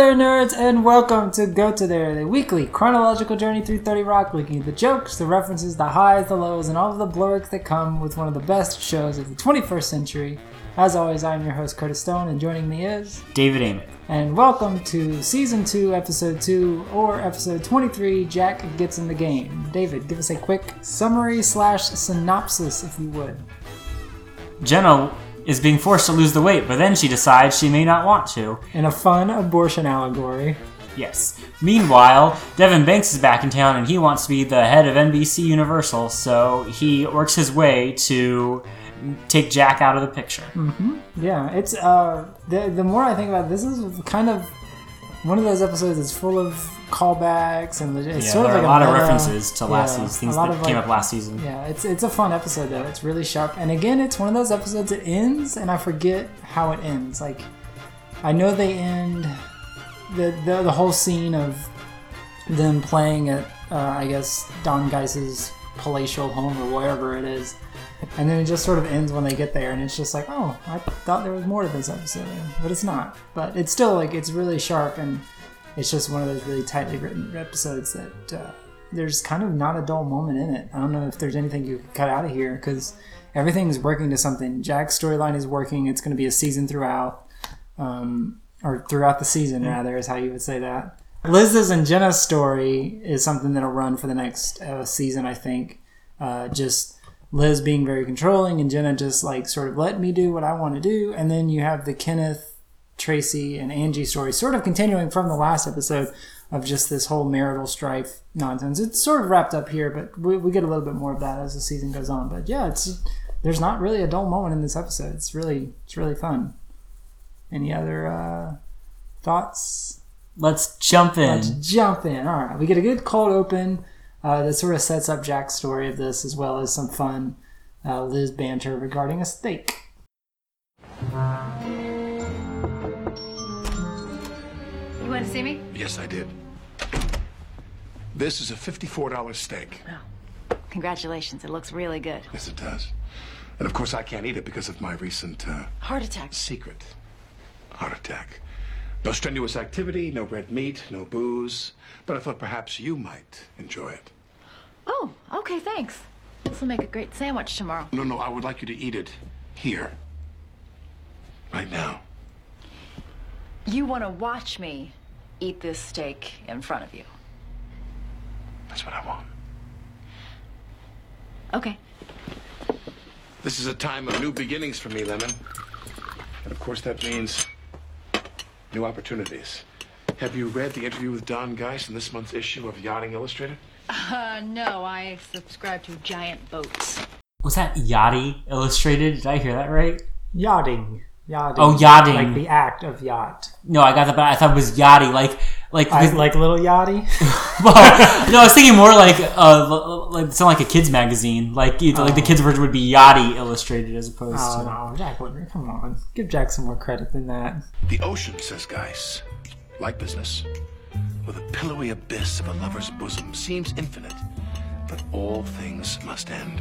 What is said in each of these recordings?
Hello there, nerds, and welcome to Go To There, the weekly chronological journey through 30 Rock, looking at the jokes, the references, the highs, the lows, and all of the blergs that come with one of the best shows of the 21st century. As always, I'm your host, Curtis Stone, and joining me is. David Amick. And welcome to Season 2, Episode 2, or Episode 23 Jack Gets in the Game. David, give us a quick summary slash synopsis, if you would. Jenna is being forced to lose the weight, but then she decides she may not want to. In a fun abortion allegory. Yes. Meanwhile, Devon Banks is back in town and he wants to be the head of NBC Universal, so he works his way to take Jack out of the picture. Yeah, it's uh the the more I think about it, this is kind of one of those episodes that's full of callbacks and it's Yeah, sort of like a lot of references to last yeah, season, things that of, came up last season. Yeah, it's it's a fun episode though. It's really sharp. And again, it's one of those episodes that ends and I forget how it ends. Like I know they end the the, the whole scene of them playing at uh, I guess Don Geiss's palatial home or wherever it is. And then it just sort of ends when they get there, and it's just like, oh, I thought there was more to this episode, but it's not. But it's still like it's really sharp, and it's just one of those really tightly written episodes that uh, there's kind of not a dull moment in it. I don't know if there's anything you could cut out of here because everything's working to something. Jack's storyline is working. It's going to be a season throughout, um, or throughout the season rather, is how you would say that. Liz's and Jenna's story is something that'll run for the next uh, season, I think. Uh, just Liz being very controlling and Jenna just like sort of let me do what I want to do. And then you have the Kenneth, Tracy, and Angie story sort of continuing from the last episode of just this whole marital strife nonsense. It's sort of wrapped up here, but we, we get a little bit more of that as the season goes on. But yeah, it's there's not really a dull moment in this episode. It's really it's really fun. Any other uh, thoughts? Let's jump in. Let's jump in. All right, we get a good cold open uh, that sort of sets up Jack's story of this, as well as some fun uh, Liz banter regarding a steak. To see me? Yes, I did. This is a $54 steak. Congratulations, it looks really good. Yes, it does. And of course, I can't eat it because of my recent uh, Heart attack. secret heart attack. No strenuous activity, no red meat, no booze. But I thought perhaps you might enjoy it. Oh, okay, thanks. This will make a great sandwich tomorrow. No, no, I would like you to eat it here. Right now. You want to watch me eat this steak in front of you. That's what I want. Okay. This is a time of new beginnings for me, Lemon. And of course, that means new opportunities. Have you read the interview with Don Geiss in this month's issue of Yachting Illustrated? Uh, no, I subscribe to Giant Boats. Was that Yachty Illustrated? Did I hear that right? Yachting. Yachting. Oh, yachting. Like the act of yacht. No, I got that, but I thought it was Yachty, like like I, like little yachty. well, no, I was thinking more like uh, l- l- like something like a kids magazine, like either, like the kids version would be Yachty Illustrated as opposed oh to. no, Jack Whitmer, come on, give Jack some more credit than that. The ocean, says Geiss, like business, where the pillowy abyss of a lover's bosom, seems infinite, but all things must end.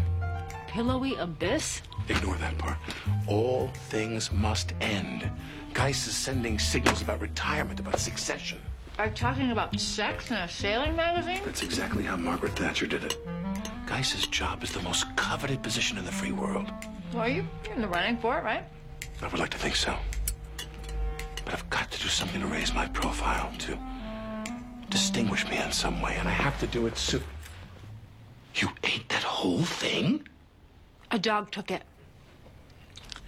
Pillowy abyss? Ignore that part. All things must end. Geiss is sending signals about retirement, about succession. Are you talking about sex in a sailing magazine? That's exactly how Margaret Thatcher did it. Geiss's job is the most coveted position in the free world. Well, you, you're in the running for it, right? I would like to think so. But I've got to do something to raise my profile, to distinguish me in some way, and I have to do it soon. You ate that whole thing? A dog took it.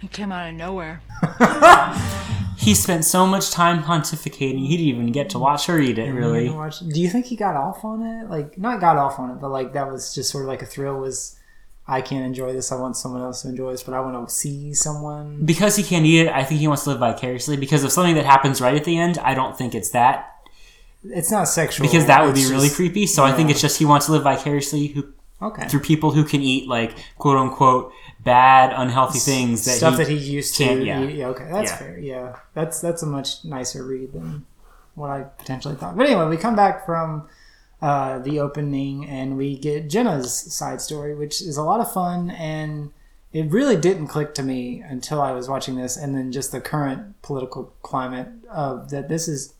It came out of nowhere. He spent so much time pontificating, he didn't even get to watch her eat it. Really, watch- Do you think he got off on it? Like, not got off on it, but like that was just sort of like a thrill. Was I can't enjoy this. I want someone else to enjoy this, but I want to see someone. because he can't eat it, I think he wants to live vicariously. Because of something that happens right at the end, I don't think it's that. It's not sexual Because that would be it's really creepy. So I think it's just he wants to live vicariously who, Okay. through people who can eat like quote unquote bad, unhealthy things that stuff he, that he used to. yeah. eat. yeah, okay, that's Yeah. fair. Yeah, that's that's a much nicer read than what I potentially thought. But anyway, we come back from uh, the opening and we get Jenna's side story, which is a lot of fun and. It really didn't click to me until I was watching this, and then just the current political climate of that this is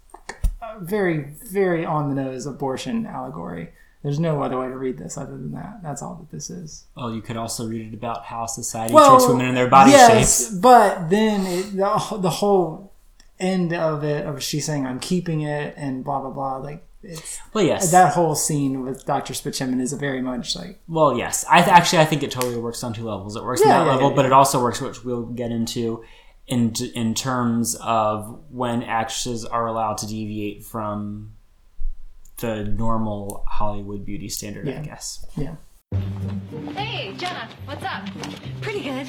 very, very on the nose abortion allegory. There's no other way to read this other than that. That's all that this is. Well, you could also read it about how society treats women in their body yes, shapes. but then it, the, the whole end of it of she saying I'm keeping it and blah blah blah. Like it's Well, yes. that whole scene with Doctor Spaceman is a very much like Well, yes. I th- actually I think it totally works on two levels. It works on that yeah, level, yeah, but it also works, which we'll get into, in in terms of when actresses are allowed to deviate from the normal Hollywood beauty standard. I guess. yeah. Hey, Jenna, what's up? Pretty good.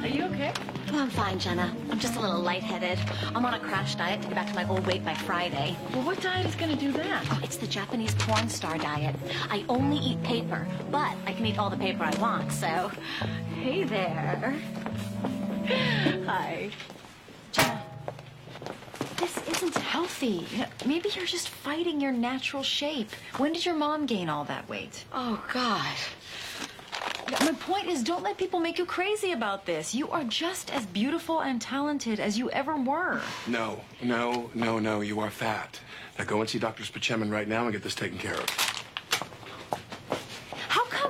Are you okay? Well, I'm fine, Jenna. I'm just a little lightheaded. I'm on a crash diet to get back to my old weight by Friday. Well, what diet is gonna do that? Oh, it's the Japanese porn star diet. I only eat paper, but I can eat all the paper I want, so. Hey there. Hi. Jenna, this isn't healthy. Maybe you're just fighting your natural shape. When did your mom gain all that weight? Oh, God. My point is, don't let people make you crazy about this. You are just as beautiful and talented as you ever were. No, no, no, no, you are fat. Now go and see Dr. Spaceman right now and get this taken care of.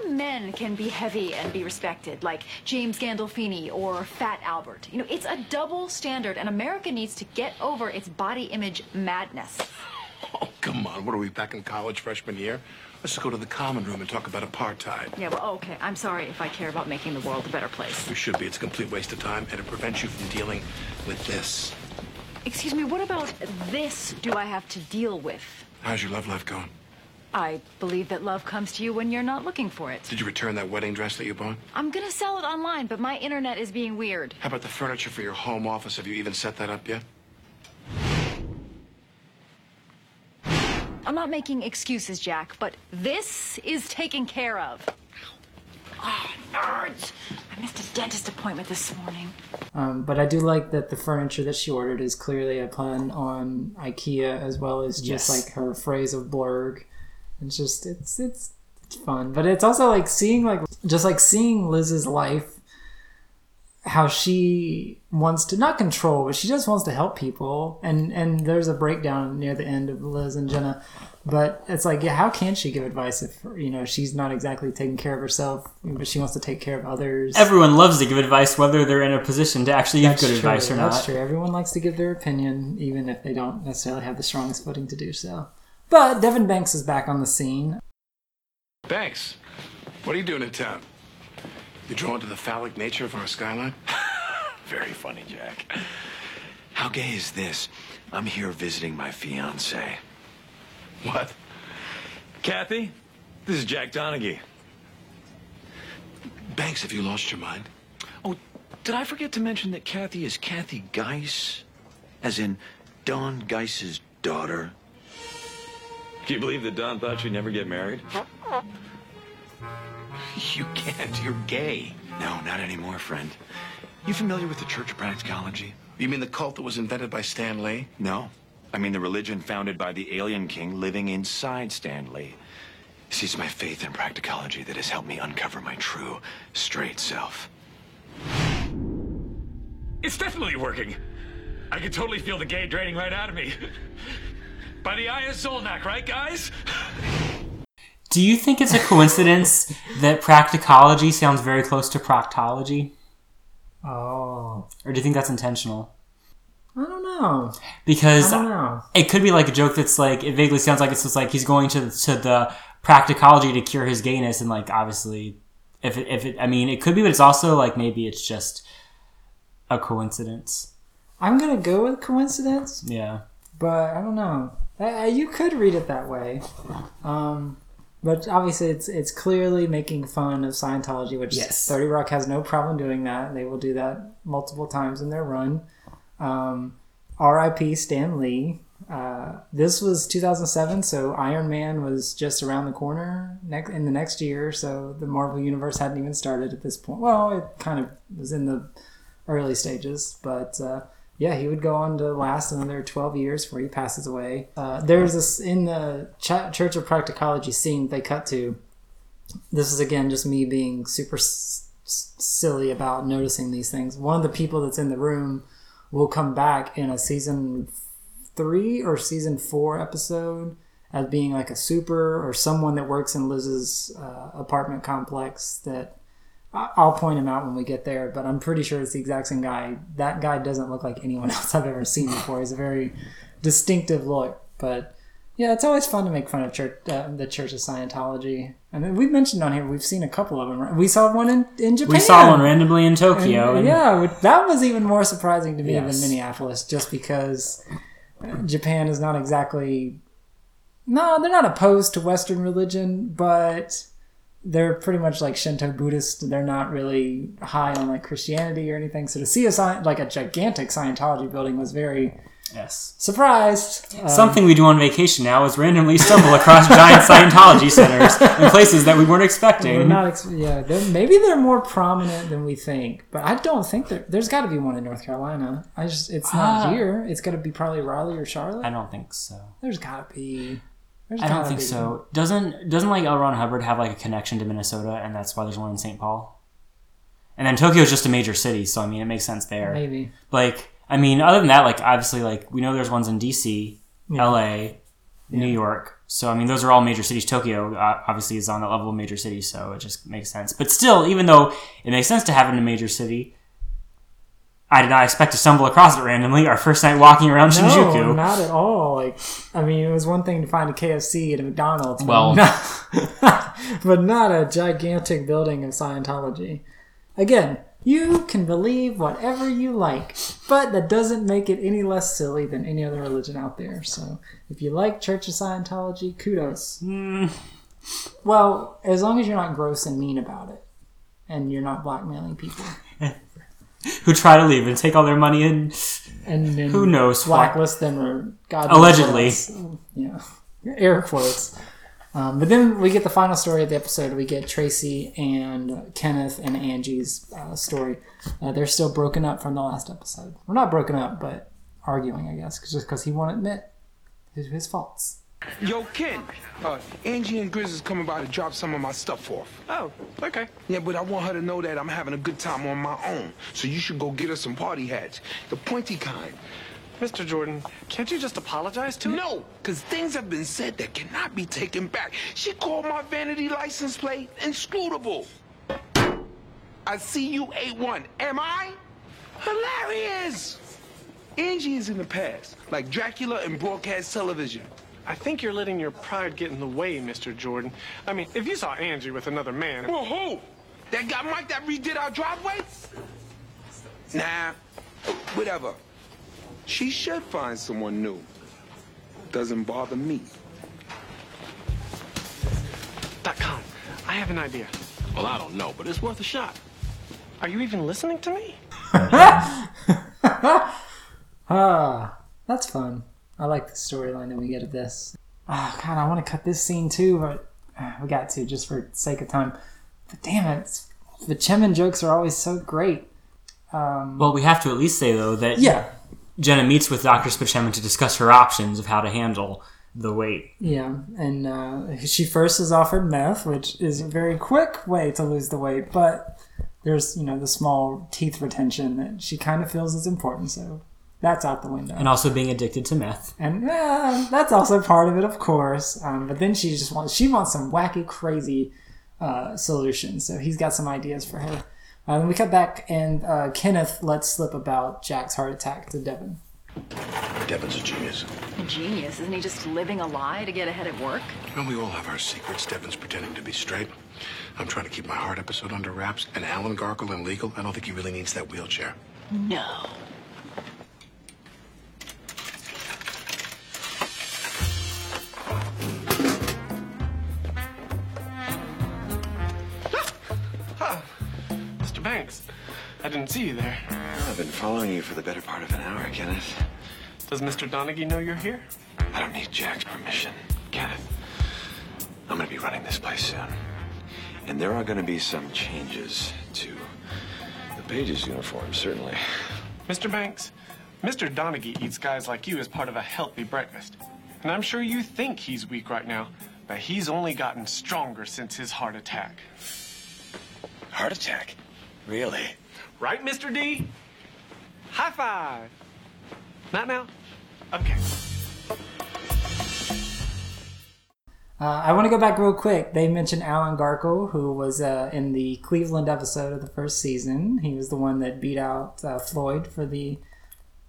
Men can be heavy and be respected, like James Gandolfini or Fat Albert? You know, it's a double standard, and America needs to get over its body image madness. Oh, come on. What are we back in college freshman year? Let's just go to the common room and talk about apartheid. Yeah, well, okay. I'm sorry if I care about making the world a better place. You should be. It's a complete waste of time, and it prevents you from dealing with this. Excuse me, what about this do I have to deal with? How's your love life going? I believe that love comes to you when you're not looking for it. Did you return that wedding dress that you bought? I'm gonna sell it online, but my internet is being weird. How about the furniture for your home office? Have you even set that up yet? I'm not making excuses, Jack, but this is taken care of. Oh, nerds! I missed a dentist appointment this morning. Um, but I do like that the furniture that she ordered is clearly a pun on IKEA as well as just Yes. like her phrase of blerg. It's just it's it's it's fun, but it's also like seeing like just like seeing Liz's life, how she wants to not control, but she just wants to help people. And and there's a breakdown near the end of Liz and Jenna. But it's like, yeah, how can she give advice if you know she's not exactly taking care of herself, but she wants to take care of others? Everyone loves to give advice, whether they're in a position to actually give That's good true. advice or not. That's true. Everyone likes to give their opinion, even if they don't necessarily have the strongest footing to do so. But Devon Banks is back on the scene. Banks, what are you doing in town? You drawn to the phallic nature of our skyline? Very funny, Jack. How gay is this? I'm here visiting my fiance. What? Kathy, this is Jack Donaghy. Banks, have you lost your mind? Oh, did I forget to mention that Kathy is Kathy Geiss? As in Don Geiss's daughter? Can you believe that Don thought she'd never get married? You can't. You're gay. No, not anymore, friend. You familiar with the Church of Practicology? You mean the cult that was invented by Stan Lee? No. I mean the religion founded by the alien king living inside Stanley. See, it's my faith in practicology that has helped me uncover my true, straight self. It's definitely working. I can totally feel the gay draining right out of me. By the eye of Zolnak, right, guys? Do you think it's a coincidence that practicology sounds very close to proctology? Oh, Or do you think that's intentional? I don't know. Because I don't know. it could be like a joke that's like it vaguely sounds like it's just like he's going to to the practicology to cure his gayness and like obviously if it, if it I mean it could be but it's also like maybe it's just a coincidence. I'm gonna go with coincidence, Yeah. but I don't know. Uh, you could read it that way. Um, but obviously, it's it's clearly making fun of Scientology, which Yes. Thirty Rock has no problem doing that. They will do that multiple times in their run. Um, R.I.P. Stan Lee. Uh, this was 2007, so Iron Man was just around the corner next in the next year. So the Marvel Universe hadn't even started at this point. Well, it kind of was in the early stages, but uh, yeah, he would go on to last another 12 years before he passes away. Uh, there's this in the Ch- Church of Practicology scene they cut to. This is again just me being super s- silly about noticing these things. One of the people that's in the room will come back in a season three or season four episode as being like a super or someone that works in Liz's uh, apartment complex. That I'll point him out when we get there, but I'm pretty sure it's the exact same guy. That guy doesn't look like anyone else I've ever seen before. He's a very distinctive look, but. Yeah, it's always fun to make fun of church, uh, the Church of Scientology. I mean, we've mentioned on here we've seen a couple of them. We saw one in, in Japan. We saw one randomly in Tokyo. And, And, yeah, that was even more surprising to me Yes. than Minneapolis, just because Japan is not exactly. No, they're not opposed to Western religion, but they're pretty much like Shinto Buddhist. They're not really high on like Christianity or anything. So to see a sci- like a gigantic Scientology building was very Yes. surprised. Um, Something we do on vacation now is randomly stumble across giant Scientology centers in places that we weren't We're expecting. not, ex- yeah. They're, maybe they're more prominent than we think, but I don't think there. There's got to be one in North Carolina. I just, it's not Ah. here. It's got to be probably Raleigh or Charlotte. I don't think so. There's got to be. There's I don't think so. Doesn't doesn't like L. Ron Hubbard have like a connection to Minnesota, and that's why there's one in St. Paul? And then Tokyo is just a major city, so I mean it makes sense there. Maybe. Like I mean, other than that, like obviously, like we know there's ones in D.C., L.A., New York. So I mean, those are all major cities. Tokyo uh, obviously is on the level of major cities, so it just makes sense. But still, even though it makes sense to have it in a major city, I did not expect to stumble across it randomly. Our first night walking around No, Shinjuku. not at all. Like, I mean, it was one thing to find a KFC at a McDonald's, but Well- not, but not a gigantic building of Scientology. Again, you can believe whatever you like, but that doesn't make it any less silly than any other religion out there. So, if you like Church of Scientology, kudos. Hmm. Well, as long as you're not gross and mean about it, and you're not blackmailing people. who try to leave and take all their money and and then Who knows why. blacklist them or God knows Allegedly. yeah, air quotes. Um, but then we get the final story of the episode. We get Tracy and Kenneth and Angie's uh, story. Uh, they're still broken up from the last episode. We're not broken up, but arguing, I guess just because he won't admit his, his faults. Yo, Ken, uh, Angie and Grizz is coming by to drop some of my stuff off. Oh, okay. Yeah, but I want her to know that I'm having a good time on my own. So you should go get her some party hats, the pointy kind. Mr. Jordan, can't you just apologize to her? No, because things have been said that cannot be taken back. She called my vanity license plate inscrutable. I see you A1. Am I? Hilarious! Angie is in the past, like Dracula in broadcast television. I think you're letting your pride get in the way, Mr. Jordan. I mean, if you saw Angie with another man. Well, who? That guy Mike that redid our driveway? Nah, whatever. She should find someone new. Doesn't bother me. Dot com. I have an idea. Well, I don't know, but it's worth a shot. Are you even listening to me? Ah, that's fun. I like the storyline that we get of this. Oh, God, I want to cut this scene too, but uh, we got to just for sake of time. But damn it, the Chemin jokes are always so great. Well, we have to at least say though that Yeah, Jenna meets with Dr. Spaceman to discuss her options of how to handle the weight. yeah, and uh, she first is offered meth, which is a very quick way to lose the weight, but there's you know the small teeth retention that she kind of feels is important, so that's out the window. And also being addicted to meth. and uh, that's also part of it, of course. Um, but then she just wants she wants some wacky, crazy uh, solutions. So he's got some ideas for her. Uh, then we cut back, and uh, Kenneth lets slip about Jack's heart attack to Devon. Devon's a genius. A genius. Isn't he just living a lie to get ahead at work? Well, we all have our secrets. Devon's pretending to be straight. I'm trying to keep my heart episode under wraps. And Alan Garkle and legal, I don't think he really needs that wheelchair. No. I didn't see you there. I've been following you for the better part of an hour, Kenneth. Does Mr. Donaghy know you're here? I don't need Jack's permission, Kenneth. I'm gonna be running this place soon. And there are gonna be some changes to the Pages uniform, certainly. Mr. Banks, Mr. Donaghy eats guys like you as part of a healthy breakfast. And I'm sure you think he's weak right now, but he's only gotten stronger since his heart attack. Heart attack? Really? Right, Mr. D? High five. Not now? Okay. Uh, I want to go back real quick. They mentioned Alan Garkle, who was uh, in the Cleveland episode of the first season. He was the one that beat out uh, Floyd for the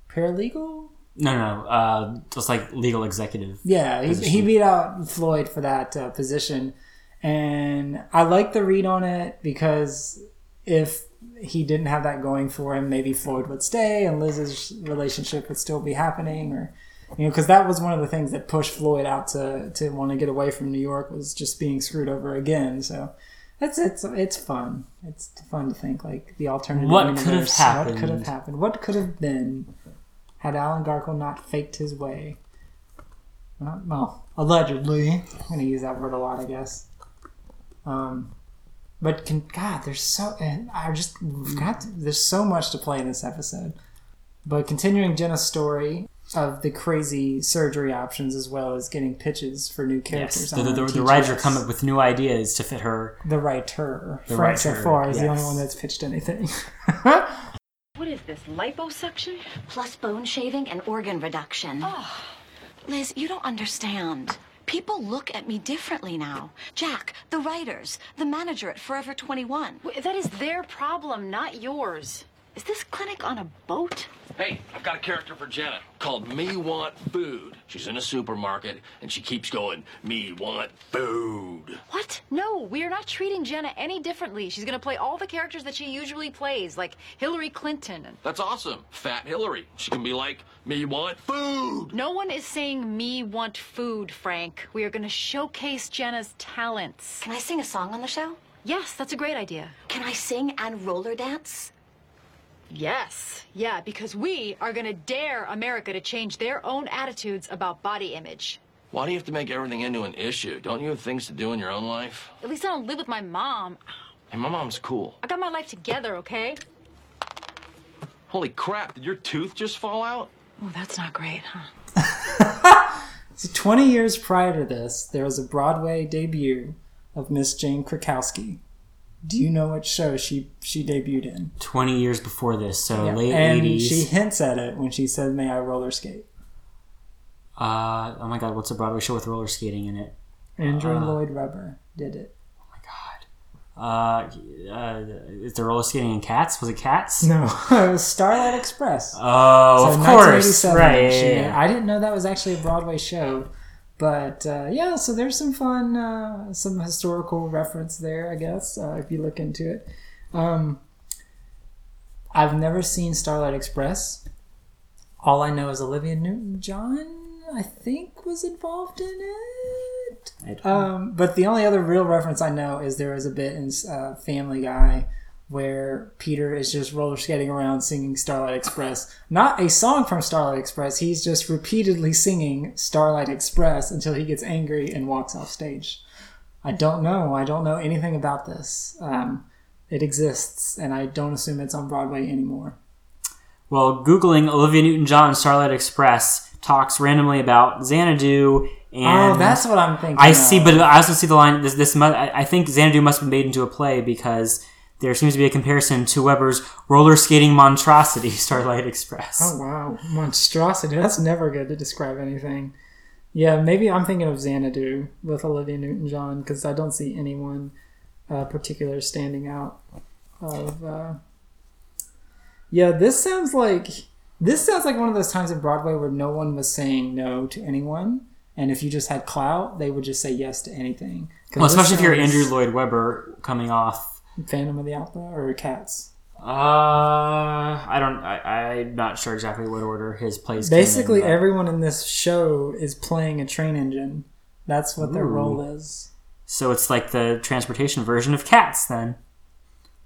paralegal. No, no, uh, just like legal executive. Yeah, he, he, beat out Floyd for that uh, position, and I like the read on it because if he didn't have that going for him, maybe Floyd would stay and Liz's relationship would still be happening, or you know, because that was one of the things that pushed Floyd out to to want to get away from New York was just being screwed over again. So. It's it's it's fun. It's fun to think like the alternative. What could have universe, What could have happened? happened? What could have been had Alan Garkle not faked his way? Well, well, allegedly. I'm gonna use that word a lot, I guess. Um, but can God, there's so and I just forgot. To, there's so much to play in this episode. But continuing Jenna's story of the crazy surgery options as well as getting pitches for new characters. Yes, the, the, wanna the, the teach writers are coming up with new ideas to fit her. The writer. The Frank so far is the only one that's pitched anything. What is this, liposuction? Plus bone shaving and organ reduction. Oh. Liz, you don't understand. People look at me differently now. Jack, the writers, the manager at Forever 21. That is their problem, not yours. Is this clinic on a boat? Hey, I've got a character for Jenna called Me Want Food. She's in a supermarket and she keeps going, Me Want Food. What? No, we are not treating Jenna any differently. She's gonna play all the characters that she usually plays, like Hillary Clinton. And That's awesome. Fat Hillary. She can be like, Me Want Food. no one is saying me want food, Frank. We are gonna showcase Jenna's talents. Can I sing a song on the show? Yes, that's a great idea. Can I sing and roller dance? Yes. Yeah, because we are gonna dare America to change their own attitudes about body image. Why do you have to make everything into an issue? Don't you have things to do in your own life? At least I don't live with my mom. Hey, my mom's cool. I got my life together, okay? Holy crap, did your tooth just fall out? Oh, that's not great, huh? So 20 years prior to this, there was a Broadway debut of Miss Jane Krakowski. Do you know what show she she debuted in? 20 years before this, so Yeah, late and 80s. she hints at it when she said, "May I roller skate?" Uh, oh my god, what's a Broadway show with roller skating in it? Andrew Uh, Lloyd Webber did it. Oh my God. Uh, uh, is there roller skating in Cats? Was it Cats? No, it was Starlight Express. Oh, So of course, right? yeah. I didn't know that was actually a Broadway show, but uh, yeah. So there's some fun, uh, some historical reference there, I guess, uh, if you look into it. Um, I've never seen Starlight Express. All I know is Olivia Newton-John, I think, was involved in it. Um, but the only other real reference I know is there is a bit in uh, Family Guy where Peter is just roller skating around singing Starlight Express. Not a song from Starlight Express. He's just repeatedly singing Starlight Express until he gets angry and walks off stage. I don't know. I don't know anything about this. Um, it exists, and I don't assume it's on Broadway anymore. Well, googling Olivia Newton-John Starlight Express talks randomly about Xanadu and oh, that's what I'm thinking. I of. see, but I also see the line. This, this mu- I I think Xanadu must have been made into a play because there seems to be a comparison to Webber's roller skating monstrosity, Starlight Express. Oh wow, monstrosity. That's never good to describe anything. Yeah, maybe I'm thinking of Xanadu with Olivia Newton-John because I don't see anyone uh, particular standing out. Of uh... yeah, this sounds like this sounds like one of those times in Broadway where no one was saying no to anyone, and if you just had clout, they would just say yes to anything. Well, especially if you're Andrew Lloyd Webber coming off. Phantom of the Opera or Cats. Uh, I don't. I, I'm not sure exactly what order his plays. in, Basically, but- everyone in this show is playing a train engine. That's what their role is. So it's like the transportation version of Cats, then.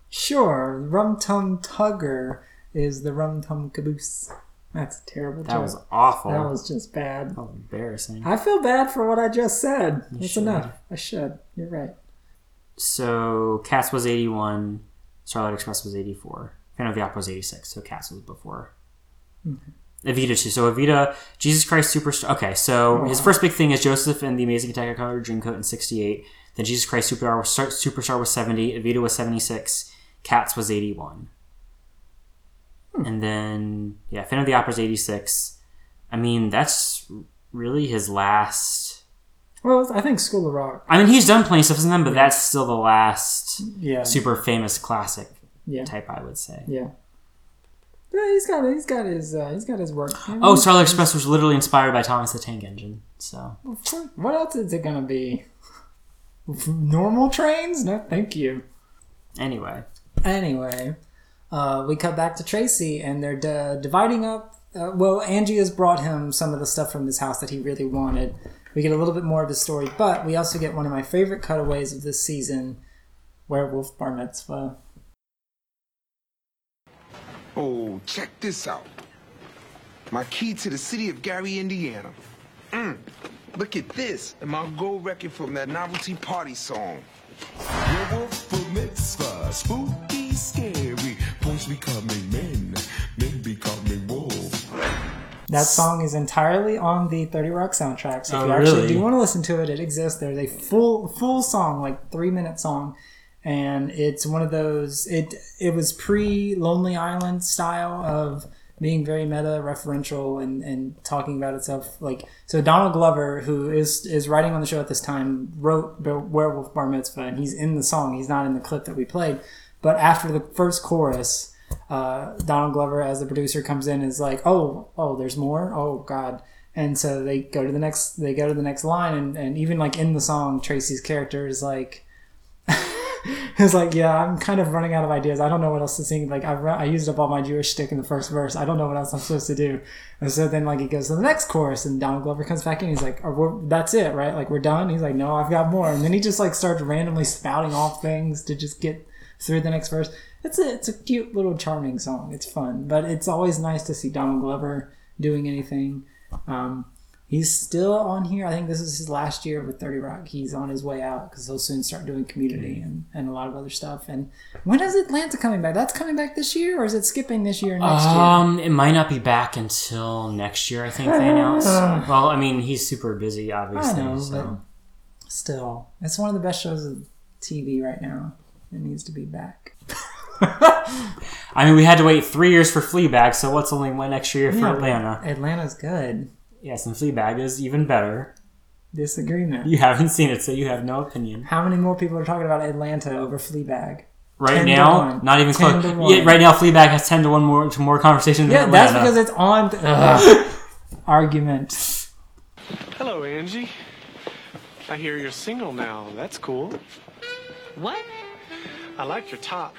Sure, Rum Tum Tugger is the Rum Tum Caboose. That's terrible That joke. was awful. That was just bad. Oh, embarrassing. I feel bad for what I just said. That's should. enough. I should. You're right. So Cats was 81, Starlight Express was 84, Phantom of the Opera was 86, so Cats was before. Evita too. So Evita, Jesus Christ Superstar. Okay, so his first big thing is Joseph and the Amazing Attack of Technicolor Dreamcoat in 68. Then Jesus Christ Superstar was, Superstar was 70, Evita was 76, Cats was 81. Hmm. And then, yeah, Phantom of the Opera is 86. I mean, that's really his last Well, I think School of Rock. I mean, he's done plenty of stuff since then, but that's still the last Yeah. super famous classic Yeah. type, I would say. Yeah. Yeah, he's got he's got his uh, he's got his work. Oh, Starlight Express was literally inspired by Thomas the Tank Engine. So What else is it gonna be? Normal trains? No, thank you. anyway, Anyway, uh, we cut back to Tracy, and they're d- dividing up. Uh, well, Angie has brought him some of the stuff from his house that he really wanted. We get a little bit more of his story, but we also get one of my favorite cutaways of this season: Werewolf Bar Mitzvah. Oh, check this out. My key to the city of Gary, Indiana. Mm, look at this. And my gold record from that novelty party song. Werewolf bar mitzvah, spooky, scary. Boys becoming men, men becoming wolves. That song is entirely on the Thirty Rock soundtrack. So if Oh, you actually really? do want to listen to it, it exists. There's a full full song, like three minute song, and it's one of those. It it was pre Lonely Island style of being very meta referential and, and talking about itself like so donald glover who is is writing on the show at this time wrote the werewolf bar mitzvah and he's in the song he's not in the clip that we played but after the first chorus uh, donald glover as the producer comes in is like oh oh there's more oh god and so they go to the next they go to the next line and, and even like in the song tracy's character is like It's like, yeah, I'm kind of running out of ideas. I don't know what else to sing. Like, I, ru- I used up all my Jewish stick in the first verse. I don't know what else I'm supposed to do. And so then, like, he goes to the next chorus, and Donald Glover comes back in. He's like, that's it, right? Like, we're done. He's like, No, I've got more. And then he just like starts randomly spouting off things to just get through the next verse. It's a it's a cute little charming song. It's fun, but it's always nice to see Donald Glover doing anything. Um, he's still on here. I think this is his last year with 30 Rock. He's on his way out because he'll soon start doing community and, and a lot of other stuff. And when is Atlanta coming back? That's coming back this year, or is it skipping this year and next year? um, it might not be back until next year. I think they announced. well, I mean, he's super busy, obviously. I know, so. Still, it's one of the best shows of TV right now. It needs to be back. I mean, we had to wait three years for Fleabag, so what's only one extra year for Atlanta? Atlanta's good. Yes, and Fleabag is even better. Disagreement. You haven't seen it, so you have no opinion. How many more people are talking about Atlanta over Fleabag? Right 10 to now, not even close. Yeah, right now, Fleabag has ten to one more to more conversation than Yeah, that's because it's on. Ugh. Argument. Hello, Angie. I hear you're single now. That's cool. What? I like your top.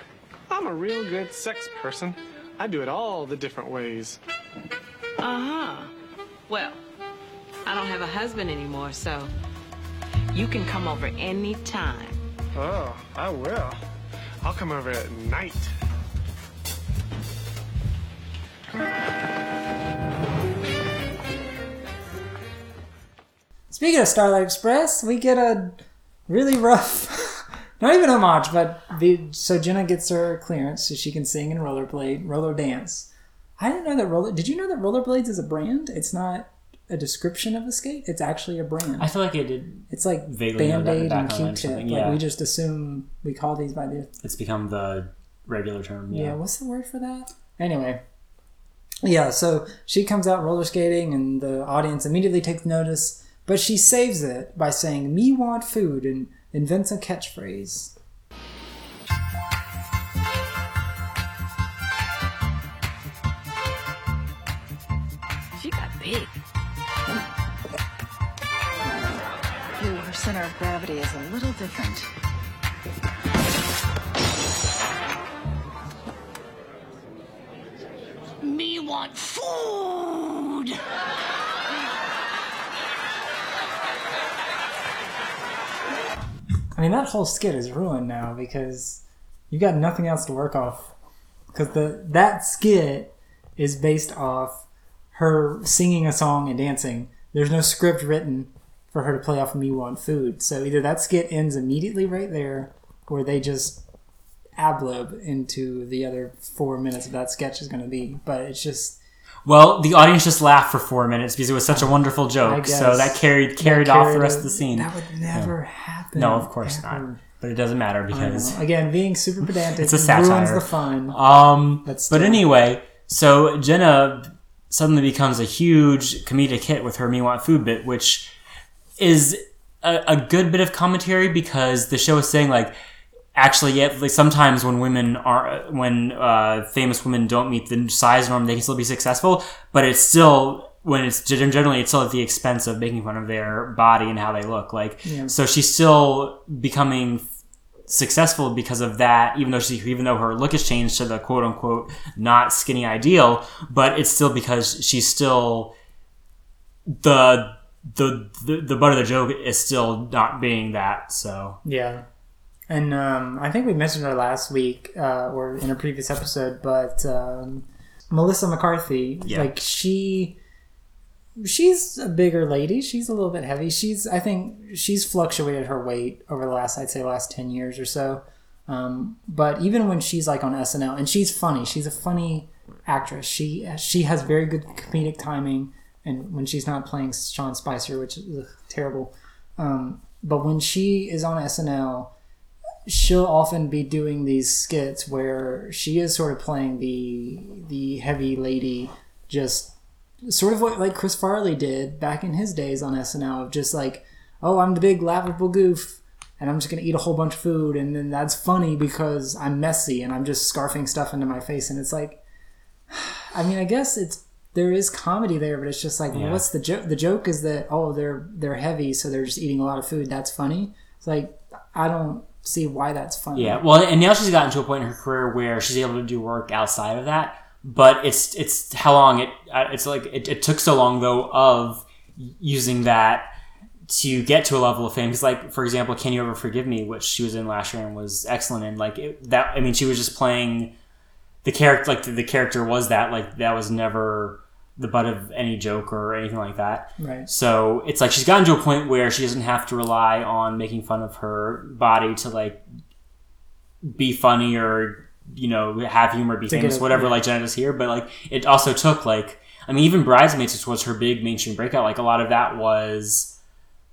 I'm a real good sex person. I do it all the different ways. Uh huh. Well, I don't have a husband anymore, so you can come over any time. Oh, I will. I'll come over at night. Speaking of Starlight Express, we get a really rough, not even a homage, but the, so Jenna gets her clearance so she can sing and rollerblade, roller dance. I didn't know that roller. Did you know that rollerblades is a brand? It's not a description of a skate. It's actually a brand. I feel like it did. It's like Band Aid and back of my mind or Q-tip. something, Like we just assume we call these by the It's become the regular term. yeah. Yeah. what's the word for that? Anyway. Yeah, so she comes out roller skating and the audience immediately takes notice, but she saves it by saying, Me want food and invents a catchphrase. She got big. Ooh, her center of gravity is a little different. I mean, that whole skit is ruined now because you've got nothing else to work off. Because the that skit is based off her singing a song and dancing. There's no script written for her to play off of Me Want Food. So either that skit ends immediately right there, or they just ablib into the other four minutes of that sketch is going to be. But it's just Well, the audience just laughed for four minutes because it was such a wonderful joke. So that carried that carried off the rest of the scene. That would never happen. No, of course not. But it doesn't matter because again, being super pedantic it's a satire. ruins the fun. Um, But but, anyway, so Jenna suddenly becomes a huge comedic hit with her "Me Want Food" bit, which is a, a good bit of commentary because the show is saying like actually yeah like sometimes when women are when uh, famous women don't meet the size norm they can still be successful but it's still when it's generally it's still at the expense of making fun of their body and how they look like Yeah. so she's still becoming successful because of that even though she even though her look has changed to the quote unquote not skinny ideal but it's still because she's still the the the, the butt of the joke is still not being that so Yeah. And um, I think we mentioned her last week uh, or in a previous episode, but um, Melissa McCarthy, Yeah. like she, she's a bigger lady. She's a little bit heavy. She's, I think, she's fluctuated her weight over the last, I'd say, last ten years or so. Um, but even when she's like on SNL, and she's funny, she's a funny actress. She she has very good comedic timing, and when she's not playing Sean Spicer, which is ugh, terrible. Um, but when she is on SNL, she'll often be doing these skits where she is sort of playing the the heavy lady, just sort of what like Chris Farley did back in his days on SNL, of just like, oh, I'm the big laughable goof, and I'm just gonna eat a whole bunch of food, and then that's funny because I'm messy and I'm just scarfing stuff into my face, and it's like, I mean, I guess it's there is comedy there, but it's just like, Yeah. what's the joke? The joke is that oh, they're they're heavy, so they're just eating a lot of food. That's funny. It's like I don't see why that's funny. Yeah, well, and now she's gotten to a point in her career where she's able to do work outside of that. But it's it's how long it uh, it's like it, it took so long though of using that to get to a level of fame. Because like for example, Can You Ever Forgive Me, which she was in last year and was excellent in. Like it, that, I mean, she was just playing the character. Like the, the character was that. Like that was never the butt of any joke or anything like that. Right. So it's like she's gotten to a point where she doesn't have to rely on making fun of her body to like be funny or you know have humor, be To famous, whatever. yeah. Like Jenna does here, but like it also took like I mean even Bridesmaids, which was her big mainstream breakout. Like a lot of that was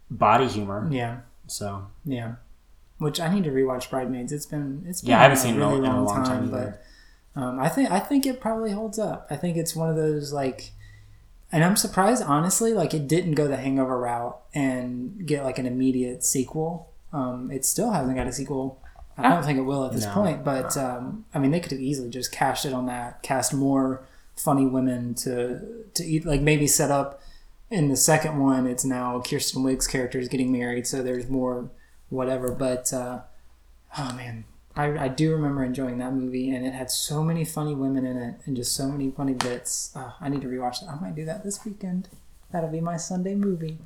body humor. Yeah. So Yeah. Which I need to rewatch Bridesmaids. It's been it's been Yeah, I haven't a seen it in a- really long, long time time, but um, I think I think it probably holds up. I think it's one of those like, and I'm surprised honestly, like it didn't go the Hangover route and get like an immediate sequel. Um, it still hasn't got a sequel. I don't think it will at this No. point, but um, I mean they could have easily just cashed it on that, cast more funny women to to eat like maybe set up in the second one it's now Kristen Wiig's character is getting married, so there's more whatever. But uh, oh man, I, I do remember enjoying that movie, and it had so many funny women in it, and just so many funny bits. Oh, I need to rewatch that. I might do that this weekend. That'll be my Sunday movie.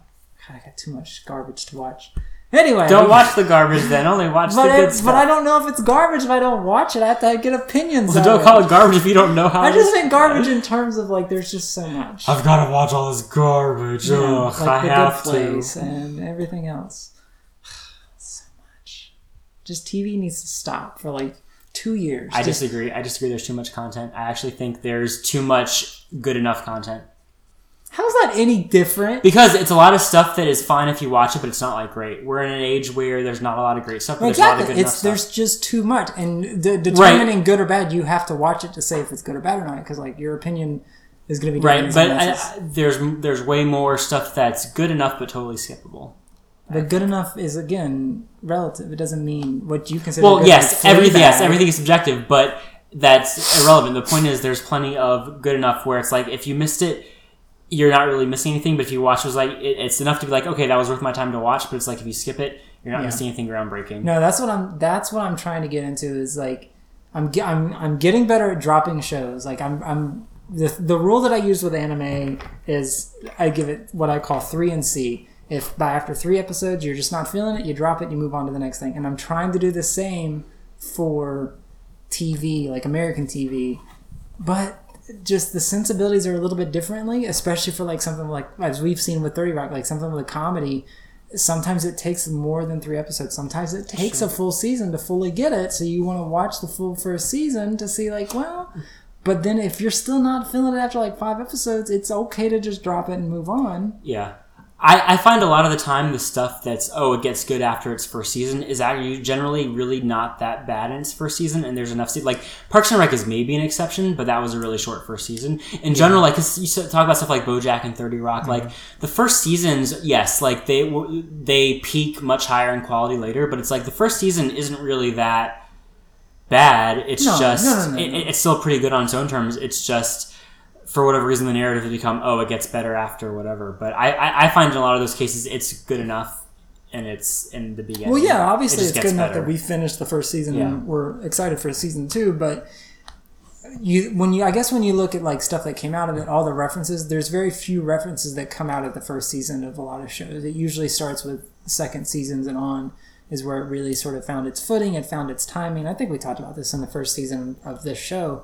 God, I got too much garbage to watch. Anyway, don't watch the garbage then. Only watch But, the good stuff. but I don't know if it's garbage if I don't watch it. I have to get opinions. So of don't call it garbage if you don't know how. I just meant garbage in terms of like there's just so much. I've got to watch all this garbage. Yeah, Ugh, like I the have Good to. Place and everything else. Just TV needs to stop for like two years. I Just- disagree. I disagree. There's too much content. I actually think there's too much good enough content How's that any different? because it's a lot of stuff that is fine if you watch it, but it's not like great. We're in an age where there's not a lot of great stuff. But Well, there's a lot of exactly. good It's stuff. there's just too much, and de- determining good or bad, you have to watch it to say if it's good or bad or not. Because like your opinion is going to be right, but I. I, there's there's way more stuff that's good enough but totally skippable. But good enough is again relative. It doesn't mean what you consider. Well, good, yes, everything. Yes, everything is subjective, but that's irrelevant. The point is, there's plenty of good enough where it's like if you missed it, you're not really missing anything. But if you watch, it was like it, it's enough to be like, okay, that was worth my time to watch. But it's like if you skip it, you're not Yeah. missing anything groundbreaking. No, that's what I'm. That's what I'm trying to get into. Is like, I'm I'm I'm getting better at dropping shows. Like I'm I'm the the rule that I use with anime is I give it what I call three and C. If by after three episodes you're just not feeling it, you drop it, you move on to the next thing. And I'm trying to do the same for TV, like American TV, but just the sensibilities are a little bit differently, especially for like something like as we've seen with Thirty Rock, like something with a comedy. Sometimes it takes more than three episodes. Sometimes it takes a full season to fully get it. So you want to watch the full first season to see like, well, but then if you're still not feeling it after like five episodes, it's okay to just drop it and move on. Yeah. I, I find a lot of the time the stuff that's oh it gets good after its first season is actually generally really not that bad in its first season and there's enough se- like Parks and Rec is maybe an exception but that was a really short first season. In general like you talk about stuff like BoJack and Thirty Rock mm-hmm. like the first seasons yes like they they peak much higher in quality later but it's like the first season isn't really that bad. It's No, just no, no, it- it's still pretty good on its own terms. It's just for whatever reason the narrative has become oh it gets better after whatever but I, I i find in a lot of those cases it's good enough and it's in the beginning Well, yeah, obviously It it's good enough better. that we finished the first season Yeah. and we're excited for season two. But you, when you, I guess when you look at like stuff that came out of it, all the references, there's very few references that come out of the first season of a lot of shows. It usually starts with second seasons and on is where it really sort of found its footing. It found its timing. I think we talked about this in the first season of this show.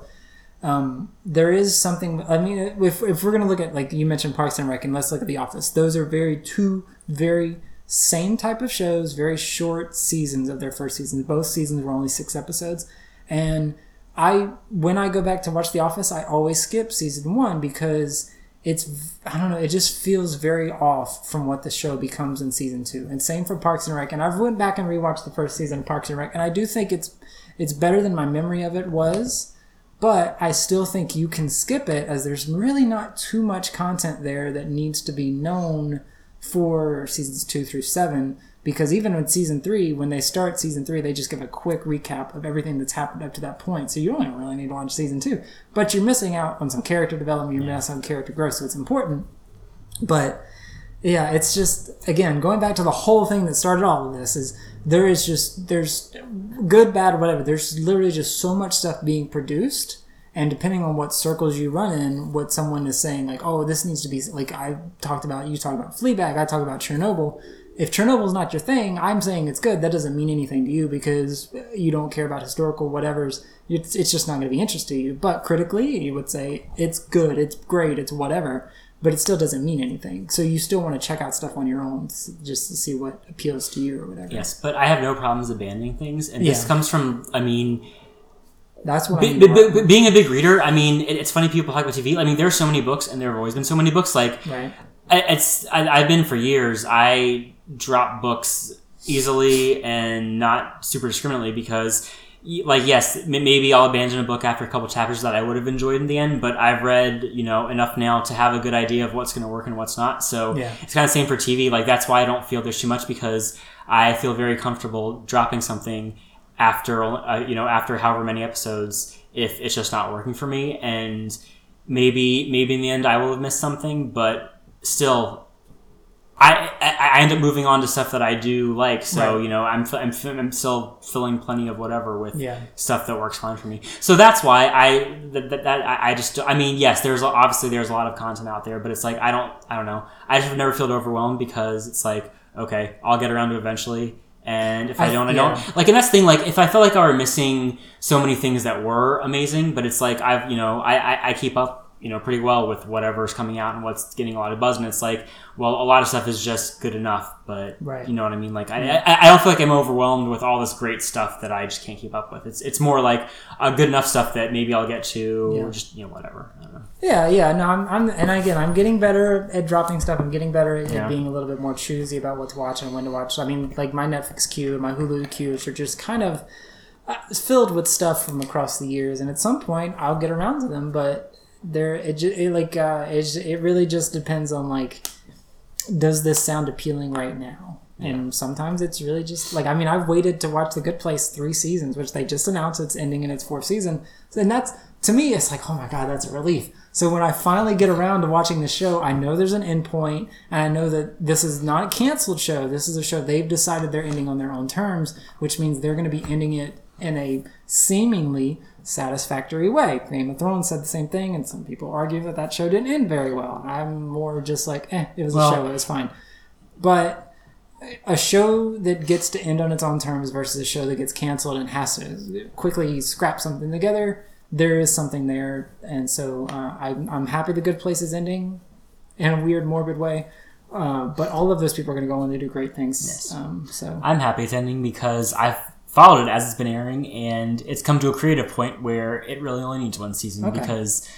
Um, there is something. I mean, if, if we're gonna look at like you mentioned Parks and Rec, and let's look at The Office. Those are very two very same type of shows, very short seasons of their first season. Both seasons were only six episodes, and I when I go back to watch The Office, I always skip season one because it's I don't know, it just feels very off from what the show becomes in season two. And same for Parks and Rec. And I've went back and rewatched the first season of Parks and Rec, and I do think it's it's better than my memory of it was but I still think you can skip it as there's really not too much content there that needs to be known for seasons two through seven. Because even in season three, when they start season three, they just give a quick recap of everything that's happened up to that point. So you don't really need to watch season two. But you're missing out on some character development, you're missing out on character growth, so it's important. But yeah, it's just again going back to the whole thing that started all of this is there is just there's good, bad, whatever. There's literally just so much stuff being produced, and depending on what circles you run in, what someone is saying, like, oh, this needs to be like I talked about. You talk about Fleabag. I talk about Chernobyl. If Chernobyl's not your thing, I'm saying it's good. That doesn't mean anything to you because you don't care about historical whatever's. It's, it's just not going to be interesting to you. But critically, you would say it's good, it's great, it's whatever but it still doesn't mean anything. So you still want to check out stuff on your own just to see what appeals to you or whatever. yes but i have no problems abandoning things and this comes from i mean That's what Be- I be- mean. be- being a big reader, I mean, it, it's funny people talk about TV. I mean, there are so many books, and there have always been so many books. Like, Right. I, it's I, I've been for years. I drop books easily and not super discriminately because, like, yes, maybe I'll abandon a book after a couple chapters that I would have enjoyed in the end. But I've read, you know, enough now to have a good idea of what's going to work and what's not. So Yeah. it's kind of the same for TV. Like, that's why I don't feel there's too much because I feel very comfortable dropping something after uh, you know after however many episodes if it's just not working for me and maybe maybe in the end I will have missed something but still I, I, I end up moving on to stuff that I do like so Right. you know I'm, I'm I'm still filling plenty of whatever with Yeah. stuff that works fine for me so that's why I that, that, that I just I mean yes there's obviously there's a lot of content out there but it's like I don't I don't know I just have never felt overwhelmed because it's like okay I'll get around to it eventually and if I, I- don't I yeah. don't like and that's the thing like if I felt like I were missing so many things that were amazing but it's like I've you know I, I, I keep up you know pretty well with whatever's coming out and what's getting a lot of buzz and it's like well a lot of stuff is just good enough but Right. you know what I mean like I. I, I don't feel like I'm overwhelmed with all this great stuff that I just can't keep up with it's it's more like uh, good enough stuff that maybe I'll get to Yeah. or just you know whatever I don't know. Yeah, yeah. No, I'm, I'm, and again, I'm getting better at dropping stuff. I'm getting better at Yeah. being a little bit more choosy about what to watch and when to watch. I mean, like my Netflix queue, my Hulu queues are just kind of uh, filled with stuff from across the years, and at some point, I'll get around to them. But there, it, ju- it like, uh, it, it really just depends on like, does this sound appealing right now? And sometimes it's really just like I mean I've waited to watch The Good Place three seasons, which they just announced it's ending in its fourth season, and that's to me it's like oh my god that's a relief. So when I finally get around to watching the show, I know there's an end point, and I know that this is not a canceled show. This is a show they've decided they're ending on their own terms, which means they're going to be ending it in a seemingly satisfactory way. Game of Thrones said the same thing, and some people argue that that show didn't end very well. I'm more just like, eh, it was Well- a show, it was fine. But a show that gets to end on its own terms versus a show that gets canceled and has to quickly scrap something together, there is something there. And so uh, I'm, I'm happy The Good Place is ending in a weird, morbid way. Uh, but all of those people are going to go on to do great things. Um, so I'm happy it's ending because I've followed it as it's been airing, and it's come to a creative point where it really only needs one season Okay. because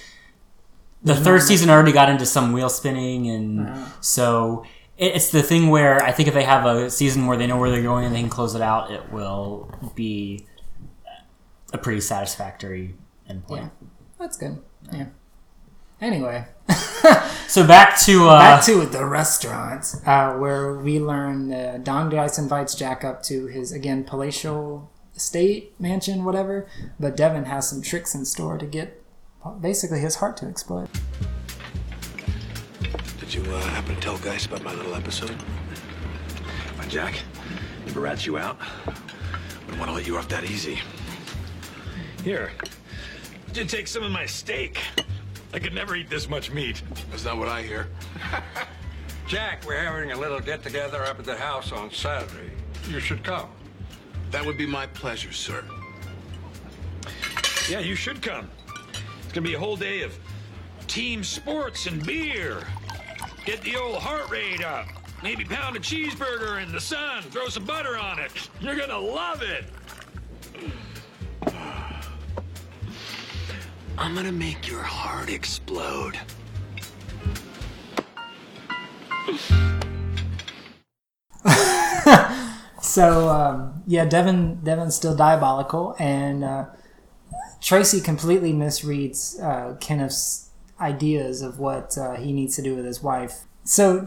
the third season already got into some wheel spinning, and so it- it's the thing where I think if they have a season where they know where they're going and they can close it out, it will be a pretty satisfactory endpoint. Yeah, that's good. Yeah. Anyway, So back to uh, back to the restaurant uh, where we learn uh, Don Geiss invites Jack up to his again palatial estate mansion, whatever. But Devon has some tricks in store to get basically his heart to explode. Did you uh, happen to tell Geiss about my little episode? My Jack, never rats you out? Wouldn't want to let you off that easy. Here, you take some of my steak. I could never eat this much meat. That's not what I hear. Jack, we're having a little get together up at the house on Saturday. You should come. That would be my pleasure, sir. Yeah, you should come. It's gonna be a whole day of team sports and beer. Get the old heart rate up. Maybe pound a cheeseburger in the sun. Throw some butter on it. You're gonna love it. I'm gonna make your heart explode. So um, yeah, Devon Devon's still diabolical, and uh, Tracy completely misreads uh, Kenneth's ideas of what uh, he needs to do with his wife. So